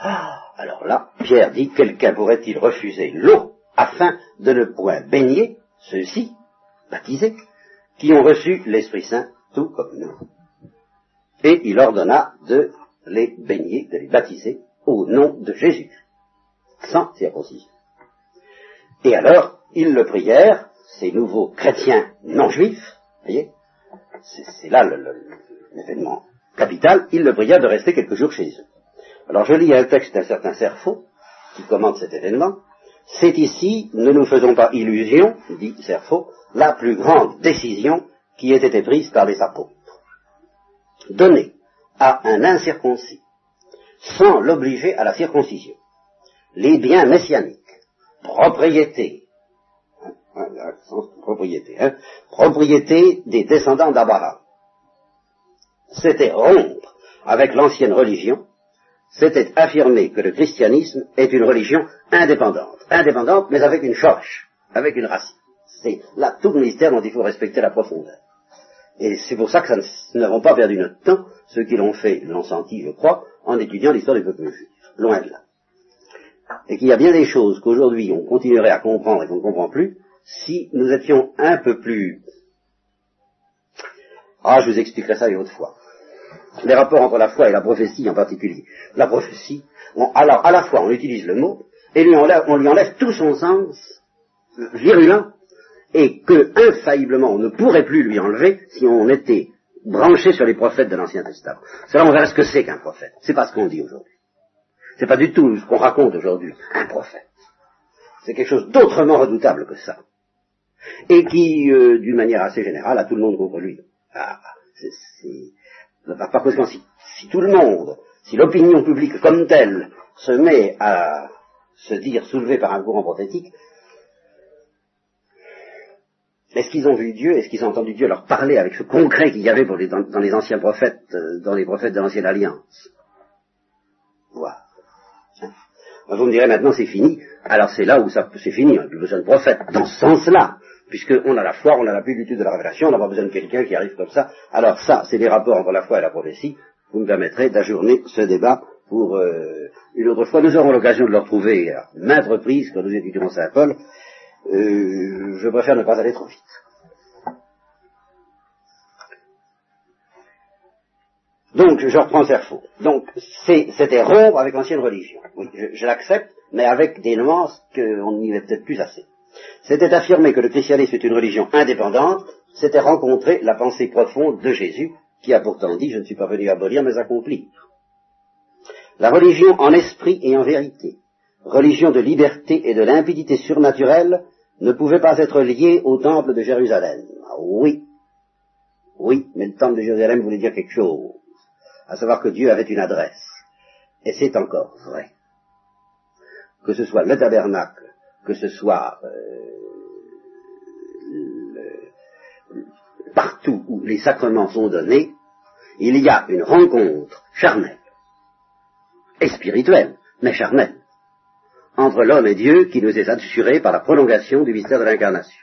Ah, alors là, Pierre dit, quelqu'un pourrait-il refuser l'eau afin de ne point baigner ceux-ci, baptisés, qui ont reçu l'Esprit Saint tout comme nous? Et il ordonna de les baigner, de les baptiser au nom de Jésus, sans circoncision. Et alors, ils le prièrent, ces nouveaux chrétiens non juifs, voyez, c'est là l'événement capital, ils le prièrent de rester quelques jours chez eux. Alors je lis un texte d'un certain Serfo, qui commente cet événement. C'est ici, ne nous faisons pas illusion, dit Serfo, la plus grande décision qui ait été prise par les apôtres. Donner à un incirconcis, sans l'obliger à la circoncision, les biens messianiques, propriété, propriété, hein, propriété des descendants d'Abraham. C'était rompre avec l'ancienne religion, c'était affirmer que le christianisme est une religion indépendante, indépendante mais avec une chorche, avec une racine. C'est là tout le mystère dont il faut respecter la profondeur. Et c'est pour ça que nous n'avons pas perdu notre temps, ceux qui l'ont fait l'ont senti, je crois, en étudiant l'histoire du peuple juif. Loin de là et qu'il y a bien des choses qu'aujourd'hui on continuerait à comprendre et qu'on ne comprend plus si nous étions un peu plus... Ah, je vous expliquerai ça une autre fois. Les rapports entre la foi et la prophétie en particulier. La prophétie, alors à la fois on utilise le mot, et lui, on, on lui enlève tout son sens virulent, et que infailliblement on ne pourrait plus lui enlever si on était branché sur les prophètes de l'Ancien Testament. Cela, on verra ce que c'est qu'un prophète. C'est pas ce qu'on dit aujourd'hui. C'est pas du tout ce qu'on raconte aujourd'hui, un prophète. C'est quelque chose d'autrement redoutable que ça. Et qui, euh, d'une manière assez générale, a tout le monde contre lui. Ah, c'est, par conséquent, si, si tout le monde, si l'opinion publique comme telle se met à se dire soulevée par un courant prophétique, est-ce qu'ils ont vu Dieu? Est-ce qu'ils ont entendu Dieu leur parler avec ce concret qu'il y avait dans, les anciens prophètes, euh, dans les prophètes de l'ancienne alliance? Voilà. Vous me direz maintenant c'est fini. Alors c'est là où ça c'est fini, on n'a plus besoin de prophète. Dans ce sens-là, puisqu'on a la foi, on a la plénitude de la révélation, on n'a pas besoin de quelqu'un qui arrive comme ça. Alors ça, c'est les rapports entre la foi et la prophétie. Vous me permettrez d'ajourner ce débat pour euh, une autre fois. Nous aurons l'occasion de le retrouver à maintes reprises quand nous étudierons Saint-Paul. Euh, je préfère ne pas aller trop vite. Donc, je reprends Serfo. Donc, c'était rompre avec l'ancienne religion. Oui, je, l'accepte, mais avec des nuances qu'on n'y est peut-être plus assez. C'était affirmer que le christianisme est une religion indépendante, c'était rencontrer la pensée profonde de Jésus, qui a pourtant dit, je ne suis pas venu abolir, mais accomplir. La religion en esprit et en vérité, religion de liberté et de limpidité surnaturelle, ne pouvait pas être liée au temple de Jérusalem. Ah oui, oui, mais le temple de Jérusalem voulait dire quelque chose à savoir que Dieu avait une adresse. Et c'est encore vrai. Que ce soit le tabernacle, que ce soit euh, partout où les sacrements sont donnés, il y a une rencontre charnelle, et spirituelle, mais charnelle, entre l'homme et Dieu qui nous est assuré par la prolongation du mystère de l'incarnation.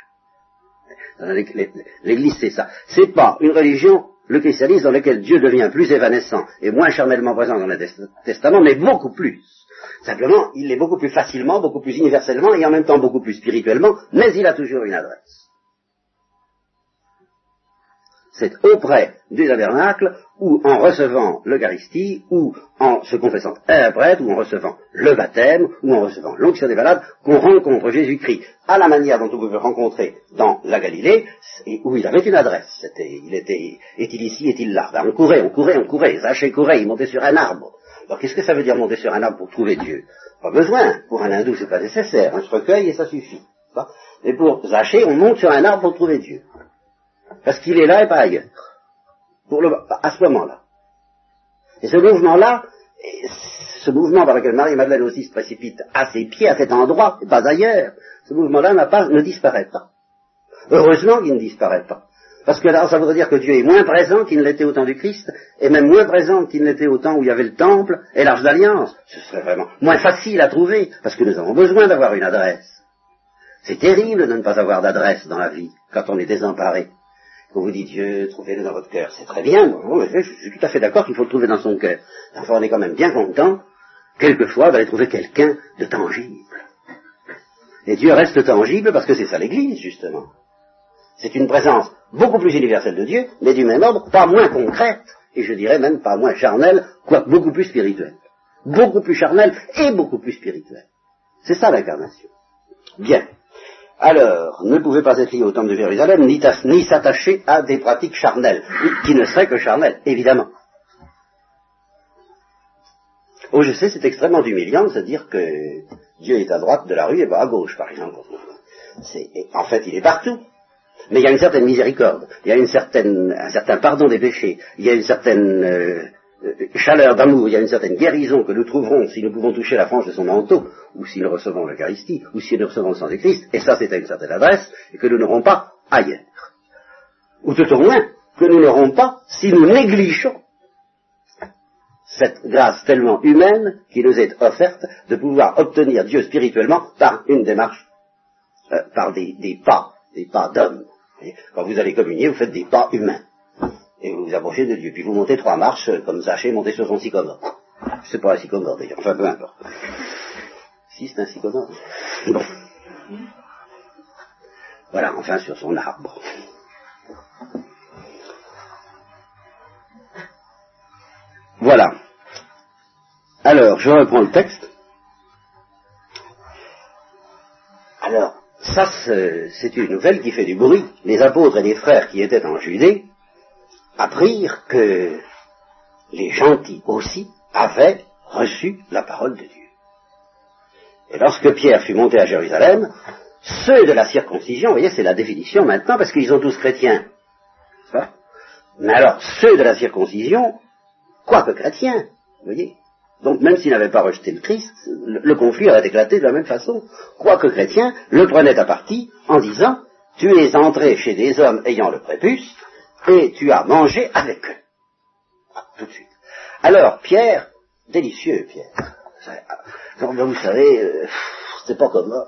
L'Église, c'est ça. C'est pas une religion, le christianisme, dans laquelle Dieu devient plus évanescent et moins charnellement présent dans le Testament, mais beaucoup plus. Simplement, il est beaucoup plus facilement, beaucoup plus universellement et en même temps beaucoup plus spirituellement, mais il a toujours une adresse. C'est auprès du tabernacle, ou en recevant l'Eucharistie, ou en se confessant à un prêtre, ou en recevant le baptême, ou en recevant l'onction des malades, qu'on rencontre Jésus-Christ à la manière dont on pouvait rencontrer dans la Galilée, où il avait une adresse. il était, est-il ici, est-il là? Ben, On courait, on courait, on courait. Zachée courait, il montait sur un arbre. Alors qu'est-ce que ça veut dire monter sur un arbre pour trouver Dieu? Pas besoin. Pour un hindou, c'est pas nécessaire. On se recueille et ça suffit. Mais pour Zachée, on monte sur un arbre pour trouver Dieu. Parce qu'il est là et pas ailleurs. À ce moment-là. Et ce mouvement-là, ce mouvement par lequel Marie-Madeleine aussi se précipite à ses pieds, à cet endroit, et pas ailleurs, ce mouvement-là ne disparaît pas. Heureusement qu'il ne disparaît pas. Parce que là, ça voudrait dire que Dieu est moins présent qu'il ne l'était au temps du Christ, et même moins présent qu'il ne l'était au temps où il y avait le temple et l'arche d'alliance. Ce serait vraiment moins facile à trouver, parce que nous avons besoin d'avoir une adresse. C'est terrible de ne pas avoir d'adresse dans la vie, quand on est désemparé. Quand vous dites Dieu, trouvez-le dans votre cœur, c'est très bien, je suis tout à fait d'accord qu'il faut le trouver dans son cœur. Enfin, on est quand même bien content, quelquefois, d'aller trouver quelqu'un de tangible. Et Dieu reste tangible parce que c'est ça l'Église, justement. C'est une présence beaucoup plus universelle de Dieu, mais du même ordre, pas moins concrète, et je dirais même pas moins charnelle, quoique beaucoup plus spirituelle. Beaucoup plus charnelle et beaucoup plus spirituelle. C'est ça l'incarnation. Bien alors ne pouvait pas être lié au temple de Jérusalem, ni, s'attacher à des pratiques charnelles, qui ne seraient que charnelles, évidemment. Oh, je sais, c'est extrêmement humiliant de se dire que Dieu est à droite de la rue et pas à gauche, par exemple. en fait, il est partout. Mais il y a une certaine miséricorde, il y a une certaine, un certain pardon des péchés, il y a une certaine euh, euh, chaleur d'amour, il y a une certaine guérison que nous trouverons si nous pouvons toucher la frange de son manteau, ou si nous recevons l'Eucharistie, ou si nous recevons le sang de Christ, et ça c'est à une certaine adresse, et que nous n'aurons pas ailleurs. Ou tout au moins, que nous n'aurons pas si nous négligeons cette grâce tellement humaine qui nous est offerte de pouvoir obtenir Dieu spirituellement par une démarche, euh, par des, pas, des pas d'homme. Quand vous allez communier, vous faites des pas humains et vous vous approchez de Dieu. Puis vous montez trois marches, euh, comme Zaché monter sur son sycomore. C'est pas un sycomore d'ailleurs, enfin peu importe. Si c'est un sycomore. Bon. Voilà, enfin sur son arbre. Voilà. Alors, je reprends le texte. Alors, ça, c'est une nouvelle qui fait du bruit. Les apôtres et les frères qui étaient en Judée apprirent que les gentils aussi avaient reçu la parole de Dieu. Et lorsque Pierre fut monté à Jérusalem, ceux de la circoncision, vous voyez, c'est la définition maintenant, parce qu'ils sont tous chrétiens. Mais alors, ceux de la circoncision, quoique chrétiens, vous voyez, donc même s'ils n'avaient pas rejeté le Christ, le, conflit aurait éclaté de la même façon. Quoique chrétiens, le prenaient à partie en disant, tu es entré chez des hommes ayant le prépuce, et tu as mangé avec eux. Tout de suite. Alors, Pierre, délicieux, Pierre. Vous savez, euh, c'est pas commode.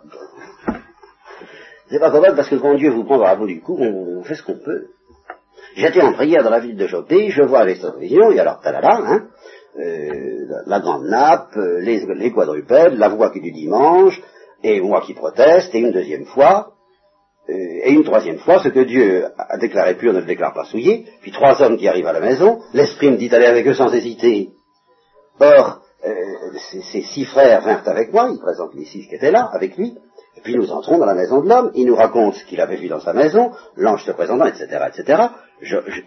C'est pas commode parce que quand Dieu vous prend dans la bout du cou, on, fait ce qu'on peut. J'étais en prière dans la ville de Jopé, je vois les vision, et alors, talala, hein, euh, la, grande nappe, euh, les, les quadrupèdes, la voix qui du dimanche, et moi qui proteste, et une deuxième fois, euh, et une troisième fois, ce que Dieu a déclaré pur ne le déclare pas souillé, puis trois hommes qui arrivent à la maison, l'esprit me dit d'aller avec eux sans hésiter. Or, ces, six frères vinrent avec moi, il présente les six qui étaient là, avec lui, et puis nous entrons dans la maison de l'homme, il nous raconte ce qu'il avait vu dans sa maison, l'ange se présentant, etc., etc.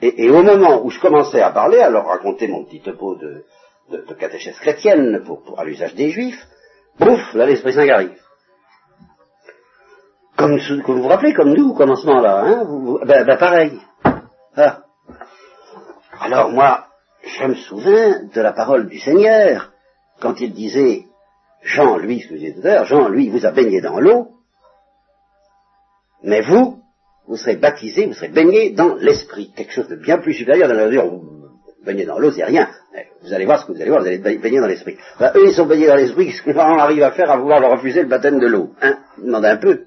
et, au moment où je commençais à parler, à leur raconter mon petit topo de, de, catéchèse chrétienne pour, pour, à l'usage des juifs, bouf, là l'Esprit Saint arrive. Comme, vous vous rappelez, comme nous, au commencement là, hein, ben, ben, pareil. Ah. Alors moi, je me souviens de la parole du Seigneur, quand il disait, Jean, lui, ce que je tout à l'heure, Jean, lui, vous a baigné dans l'eau, mais vous, vous serez baptisé, vous serez baigné dans l'esprit, quelque chose de bien plus supérieur dans la mesure où baigner dans l'eau, c'est rien. Vous allez voir ce que vous allez voir, vous allez baigner dans l'esprit. Eux, ils sont baignés dans l'esprit, qu'est-ce qu'on arrive à faire à vouloir leur refuser le baptême de l'eau Hein? Demandez un peu.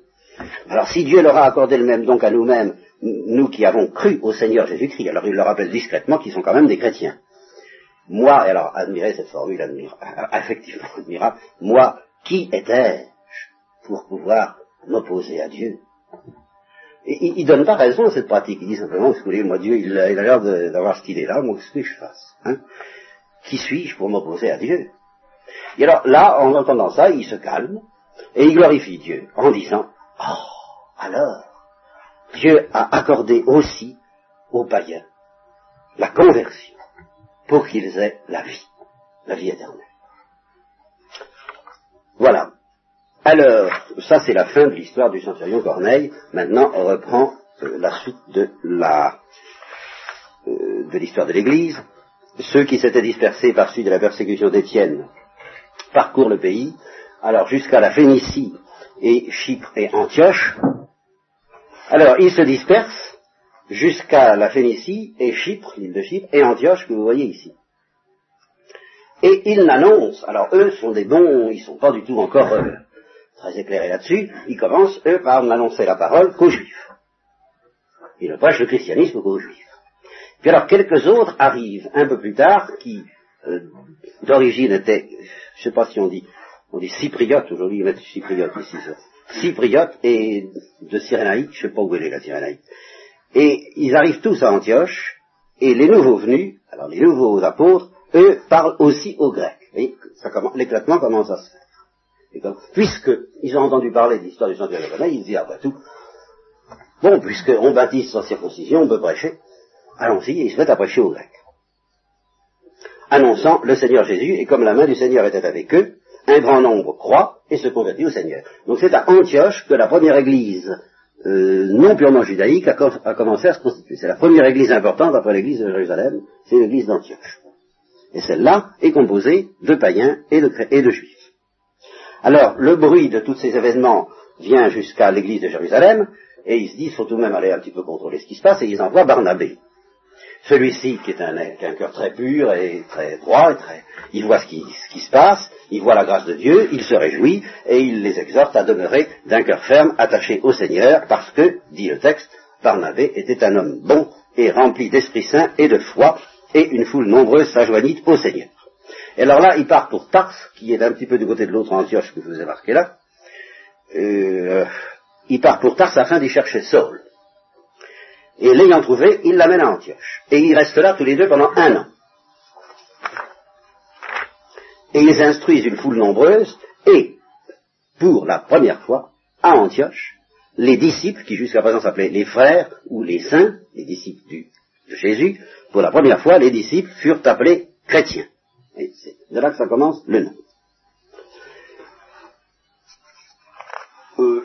Alors si Dieu leur a accordé le même don qu'à nous-mêmes, nous qui avons cru au Seigneur Jésus-Christ, alors il leur rappelle discrètement qu'ils sont quand même des chrétiens. Moi, et alors admirez cette formule effectivement admirable, moi, qui étais-je pour pouvoir m'opposer à Dieu? Il, ne donne pas raison à cette pratique. Il dit simplement, vous voulez, moi Dieu, il, a l'air d'avoir cette idée-là, moi qu'est-ce que je fasse hein. Qui suis-je pour m'opposer à Dieu? Et alors là, en entendant ça, il se calme et il glorifie Dieu en disant, oh, alors, Dieu a accordé aussi aux païens la conversion pour qu'ils aient la vie, la vie éternelle. Voilà. Alors, ça c'est la fin de l'histoire du centurion Corneille. Maintenant, on reprend euh, la suite de euh, de l'histoire de l'Église. Ceux qui s'étaient dispersés par suite de la persécution d'Étienne parcourent le pays, alors jusqu'à la Phénicie et Chypre et Antioche. Alors, ils se dispersent jusqu'à la Phénicie et Chypre, l'île de Chypre, et Antioche que vous voyez ici. Et ils n'annoncent, alors eux sont des bons, ils sont pas du tout encore euh, très éclairé là-dessus, ils commencent, eux, par n'annoncer la parole qu'aux juifs. Ils ne prêchent le christianisme qu'aux juifs. Puis alors, quelques autres arrivent un peu plus tard, qui, euh, d'origine étaient, je ne sais pas si on dit, on dit cypriotes, aujourd'hui, on dit cypriotes ici, ça. Cypriotes et de Cyrénaïque, je ne sais pas où elle est la Cyrénaïque. Et ils arrivent tous à Antioche, et les nouveaux venus, alors les nouveaux apôtres, eux, parlent aussi aux Grecs. L'éclatement commence à se faire. Puisqu'ils ont entendu parler de l'histoire du sanctuaire de ils se disent, ah bah tout, bon, puisqu'on baptise sans circoncision, on peut prêcher, allons-y, et ils se mettent à prêcher aux Grecs. Annonçant le Seigneur Jésus, et comme la main du Seigneur était avec eux, un grand nombre croit et se convertit au Seigneur. Donc c'est à Antioche que la première église euh, non purement judaïque a, commencé à se constituer. C'est la première église importante après l'église de Jérusalem, c'est l'église d'Antioche. Et celle-là est composée de païens et de juifs. Alors, le bruit de tous ces événements vient jusqu'à l'église de Jérusalem, et ils se disent, faut tout de même aller un petit peu contrôler ce qui se passe, et ils envoient Barnabé. Celui-ci, qui est un, cœur très pur et très droit, très, il voit ce qui, ce qui se passe, il voit la grâce de Dieu, il se réjouit, et il les exhorte à demeurer d'un cœur ferme, attaché au Seigneur, parce que, dit le texte, Barnabé était un homme bon et rempli d'Esprit Saint et de foi, et une foule nombreuse s'ajoignit au Seigneur. Et alors là, il part pour Tars, qui est un petit peu du côté de l'autre Antioche que je vous ai marqué là. Euh, il part pour Tars afin d'y chercher Saul. Et l'ayant trouvé, il l'amène à Antioche. Et ils restent là tous les deux pendant un an. Et ils instruisent une foule nombreuse, et, pour la première fois, à Antioche, les disciples, qui jusqu'à présent s'appelaient les frères ou les saints, les disciples de Jésus, pour la première fois, les disciples furent appelés chrétiens. C'est de là que ça commence le nom.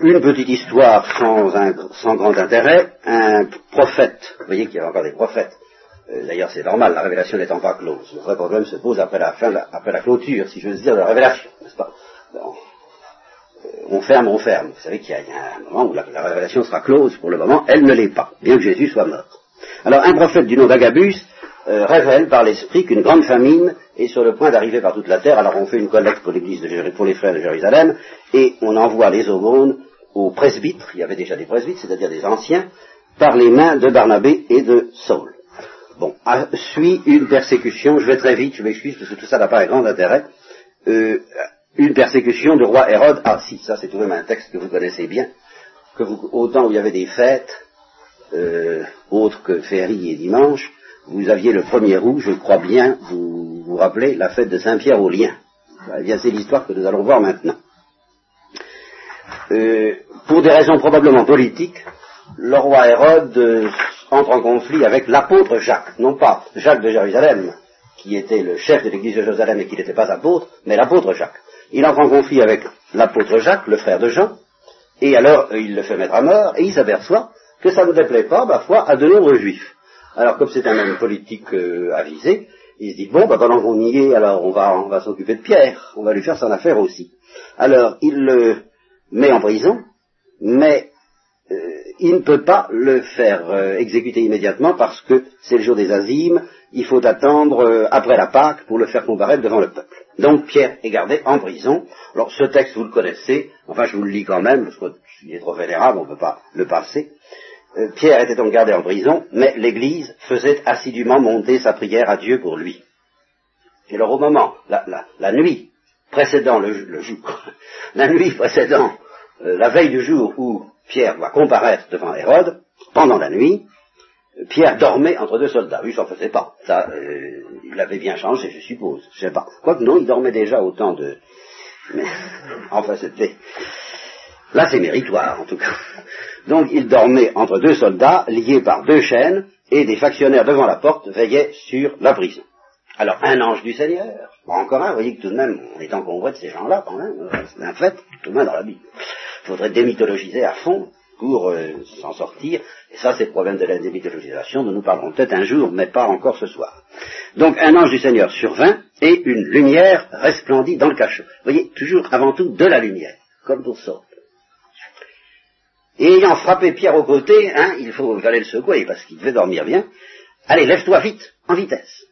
Une petite histoire sans, grand intérêt, un prophète, vous voyez qu'il y a encore des prophètes, euh, d'ailleurs c'est normal, la révélation n'étant pas close, le vrai problème se pose après la fin, après la clôture, si je veux dire, de la révélation, n'est-ce pas? Euh, On ferme, on ferme. Vous savez qu'il y, a un moment où la, la, révélation sera close, pour le moment, elle ne l'est pas, bien que Jésus soit mort. Alors un prophète du nom d'Agabus euh, révèle par l'esprit qu'une grande famine est sur le point d'arriver par toute la terre. Alors on fait une collecte pour de pour les frères de Jérusalem, et on envoie les aumônes aux presbytres, il y avait déjà des presbytres, c'est-à-dire des anciens, par les mains de Barnabé et de Saul. Bon, suit une persécution, je vais très vite, je m'excuse parce que tout ça n'a pas un grand intérêt, euh, une persécution du roi Hérode. Ah si, ça c'est tout de même un texte que vous connaissez bien, que vous, au temps où il y avait des fêtes, euh, autres que féerie et dimanche, vous aviez le premier er août, je crois bien, vous vous rappelez, la fête de Saint-Pierre au Lien. Eh bien, c'est l'histoire que nous allons voir maintenant. Euh, pour des raisons probablement politiques, le roi Hérode euh, entre en conflit avec l'apôtre Jacques, non pas Jacques de Jérusalem, qui était le chef de l'église de Jérusalem et qui n'était pas apôtre, mais l'apôtre Jacques. Il entre en conflit avec l'apôtre Jacques, le frère de Jean, et alors euh, il le fait mettre à mort, et il s'aperçoit que ça ne déplaît pas, ma foi, à de nombreux juifs. Alors comme c'est un homme politique avisé, il se dit bon, bah, pendant qu'on y est, alors on va, on va s'occuper de Pierre, on va lui faire son affaire aussi. Alors il le met en prison, mais euh, il ne peut pas le faire euh, exécuter immédiatement parce que c'est le jour des azimes, il faut attendre après la Pâque pour le faire comparaître devant le peuple. Donc Pierre est gardé en prison. Alors ce texte vous le connaissez, enfin je vous le lis quand même, parce qu'il est trop vénérable, on ne peut pas le passer. Euh, Pierre était donc gardé en prison, mais l'Église faisait assidûment monter sa prière à Dieu pour lui. Et alors au moment, la, nuit précédant le, jour, (laughs) la nuit précédant euh, la veille du jour où Pierre doit comparaître devant Hérode, pendant la nuit, Pierre dormait entre deux soldats. Lui, s'en faisait pas. Ça, euh, il avait bien changé, je suppose. Je sais pas. Quoique non, il dormait déjà autant de. Mais, (laughs) enfin, c'était. Là, c'est méritoire, en tout cas. Donc, il dormait entre deux soldats, liés par deux chaînes, et des factionnaires devant la porte veillaient sur la prison. Alors, un ange du Seigneur, encore un, vous voyez que tout de même, on est encombré de ces gens-là, quand même, c'est un fait, tout de même dans la Bible. Il faudrait démythologiser à fond pour euh, s'en sortir, et ça, c'est le problème de la démythologisation, dont nous parlerons peut-être un jour, mais pas encore ce soir. Donc, un ange du Seigneur survint, et une lumière resplendit dans le cachot. Vous voyez, toujours avant tout de la lumière, comme pour ça. Et ayant frappé Pierre au côté, hein, il faut aller le secouer parce qu'il devait dormir bien. Allez, lève-toi vite, en vitesse.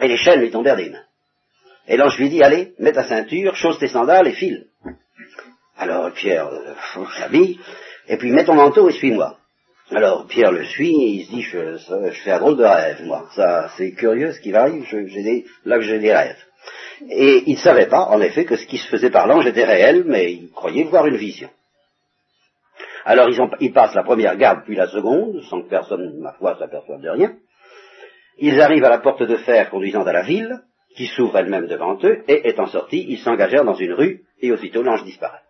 Et les chaînes lui tombèrent des mains. Et l'ange lui dit, allez, mets ta ceinture, chausse tes sandales et file. Alors Pierre euh, s'habille, et puis mets ton manteau et suis-moi. Alors Pierre le suit, et il se dit, je, fais un drôle de rêve, moi. Ça, c'est curieux ce qui arrive, j'ai là que j'ai des rêves. Et il ne savait pas, en effet, que ce qui se faisait par l'ange était réel, mais il croyait voir une vision. Alors ils, passent la première garde, puis la seconde, sans que personne, ma foi, s'aperçoive de rien. Ils arrivent à la porte de fer conduisant à la ville, qui s'ouvre elle-même devant eux, et étant sortis, ils s'engagèrent dans une rue, et aussitôt l'ange disparaît.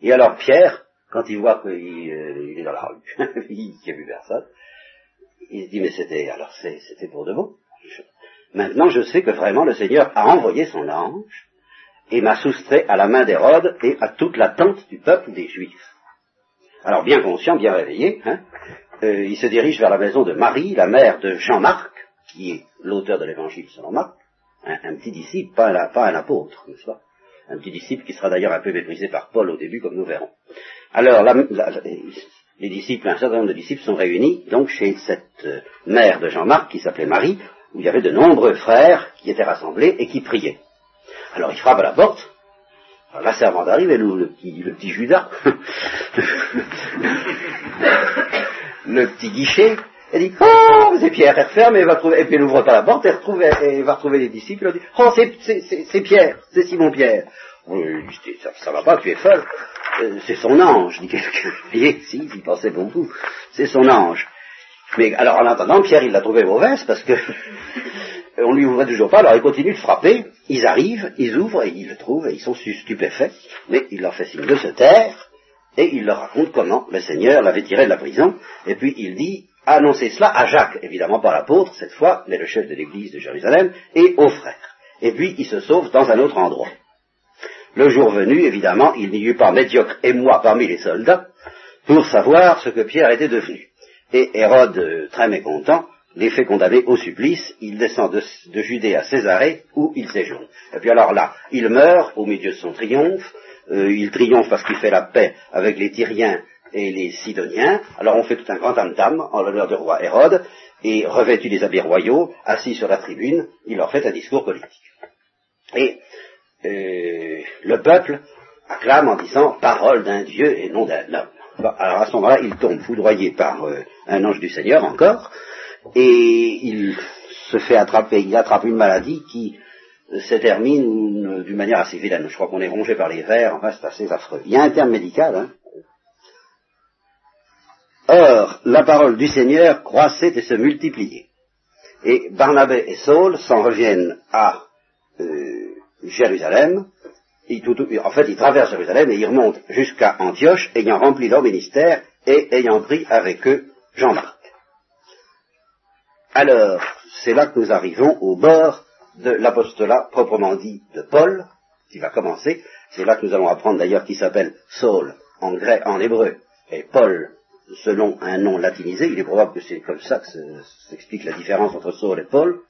Et alors Pierre, quand il voit qu'il euh, est dans la rue, (laughs) il n'y a plus personne, il se dit, mais c'était, alors c'était pour de bon. Maintenant, je sais que vraiment le Seigneur a envoyé son ange et m'a soustrait à la main d'Hérode et à toute la tente du peuple des Juifs. Alors bien conscient, bien réveillé, hein, euh, il se dirige vers la maison de Marie, la mère de Jean-Marc, qui est l'auteur de l'évangile selon Marc, un, petit disciple, pas un, apôtre, n'est-ce pas? Un petit disciple qui sera d'ailleurs un peu méprisé par Paul au début, comme nous verrons. Alors, les disciples, un certain nombre de disciples sont réunis, donc chez cette euh, mère de Jean-Marc, qui s'appelait Marie, où il y avait de nombreux frères qui étaient rassemblés et qui priaient. Alors il frappe à la porte, la servante arrive, elle le petit Judas, (laughs) le petit guichet, elle dit, oh, c'est Pierre, elle referme, et, va trouver, et puis elle n'ouvre pas la porte, elle, retrouve, elle, va retrouver les disciples, elle dit, oh, c'est Pierre, c'est Simon Pierre. Ça, ça va pas, tu es folle. Euh, c'est son ange, dit quelqu'un. (laughs) Si, il pensait beaucoup. C'est son ange. Mais alors en attendant, Pierre, il l'a trouvé mauvaise parce que (laughs) on lui ouvrait toujours pas, alors il continue de frapper, ils arrivent, ils ouvrent, et ils le trouvent, et ils sont stupéfaits, mais il leur fait signe de se taire, et il leur raconte comment le Seigneur l'avait tiré de la prison, et puis il dit, annoncez cela à Jacques, évidemment pas l'apôtre cette fois, mais le chef de l'église de Jérusalem, et aux frères. Et puis il se sauve dans un autre endroit. Le jour venu, évidemment, il n'y eut pas médiocre émoi parmi les soldats pour savoir ce que Pierre était devenu. Et Hérode, euh, très mécontent, les fait condamner au supplice, il descend de, Judée à Césarée, où il séjourne. Et puis alors là, il meurt au milieu de son triomphe, euh, il triomphe parce qu'il fait la paix avec les Tyriens et les Sidoniens, alors on fait tout un grand tam-tam en l'honneur du roi Hérode, et revêtu des habits royaux, assis sur la tribune, il leur fait un discours politique. Et euh, le peuple acclame en disant parole d'un Dieu et non d'un homme. alors à ce moment-là, il tombe foudroyé par euh, un ange du Seigneur encore, et il se fait attraper, il attrape une maladie qui se termine d'une manière assez vilaine. Je crois qu'on est rongé par les vers, enfin c'est assez affreux. Il y a un terme médical. Hein. Or, la parole du Seigneur croissait et se multipliait. Et Barnabé et Saul s'en reviennent à euh, Jérusalem. en fait, ils traversent Jérusalem et ils remontent jusqu'à Antioche, ayant rempli leur ministère et ayant pris avec eux Jean-Marc. Alors, c'est là que nous arrivons au bord de l'apostolat proprement dit de Paul, qui va commencer. C'est là que nous allons apprendre d'ailleurs qu'il s'appelle Saul en grec, en hébreu, et Paul selon un nom latinisé. Il est probable que c'est comme ça que s'explique la différence entre Saul et Paul,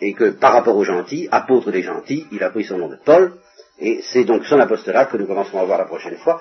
et que par rapport aux gentils, apôtre des gentils, il a pris son nom de Paul, et c'est donc son apostolat que nous commencerons à voir la prochaine fois,